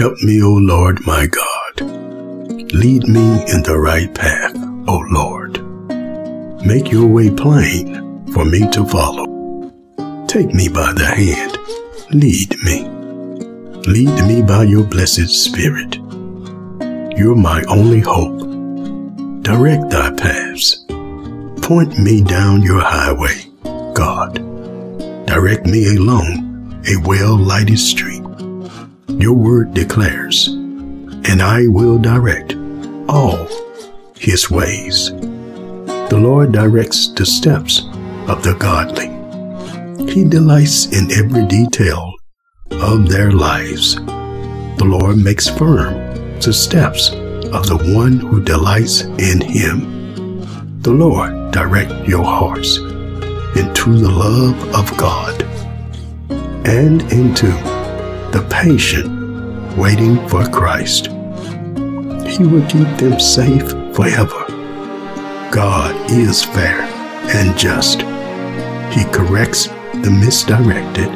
Help me, O Lord my God. Lead me in the right path, O Lord. Make your way plain for me to follow. Take me by the hand. Lead me. Lead me by your blessed Spirit. You're my only hope. Direct thy paths. Point me down your highway, God. Direct me along a well lighted street. Your word declares, and I will direct all his ways. The Lord directs the steps of the godly. He delights in every detail of their lives. The Lord makes firm the steps of the one who delights in him. The Lord direct your hearts into the love of God and into the patient waiting for Christ. He will keep them safe forever. God is fair and just. He corrects the misdirected,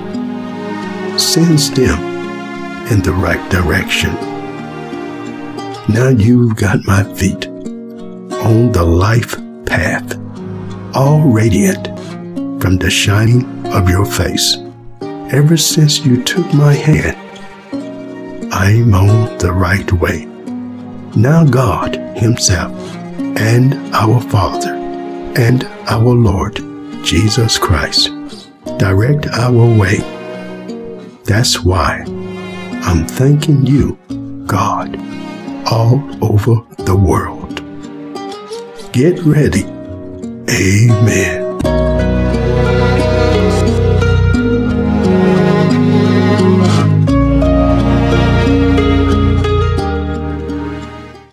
sends them in the right direction. Now you've got my feet on the life path, all radiant from the shining of your face. Ever since you took my hand, I'm on the right way. Now God Himself and our Father and our Lord Jesus Christ direct our way. That's why I'm thanking you, God, all over the world. Get ready. Amen.